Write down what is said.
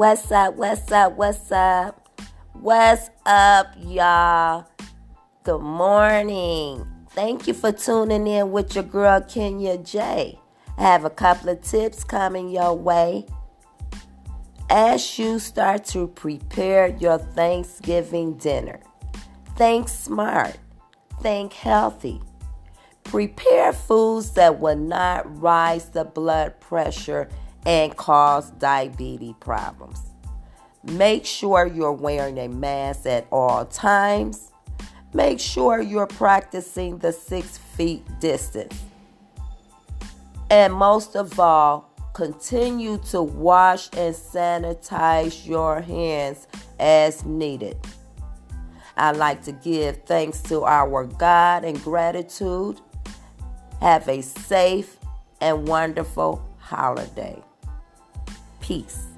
What's up? What's up? What's up? What's up, y'all? Good morning. Thank you for tuning in with your girl Kenya J. I have a couple of tips coming your way. As you start to prepare your Thanksgiving dinner, think smart, think healthy. Prepare foods that will not rise the blood pressure and cause diabetes problems. Make sure you're wearing a mask at all times. Make sure you're practicing the six feet distance. And most of all, continue to wash and sanitize your hands as needed. I'd like to give thanks to our God and gratitude. Have a safe and wonderful holiday. Peace.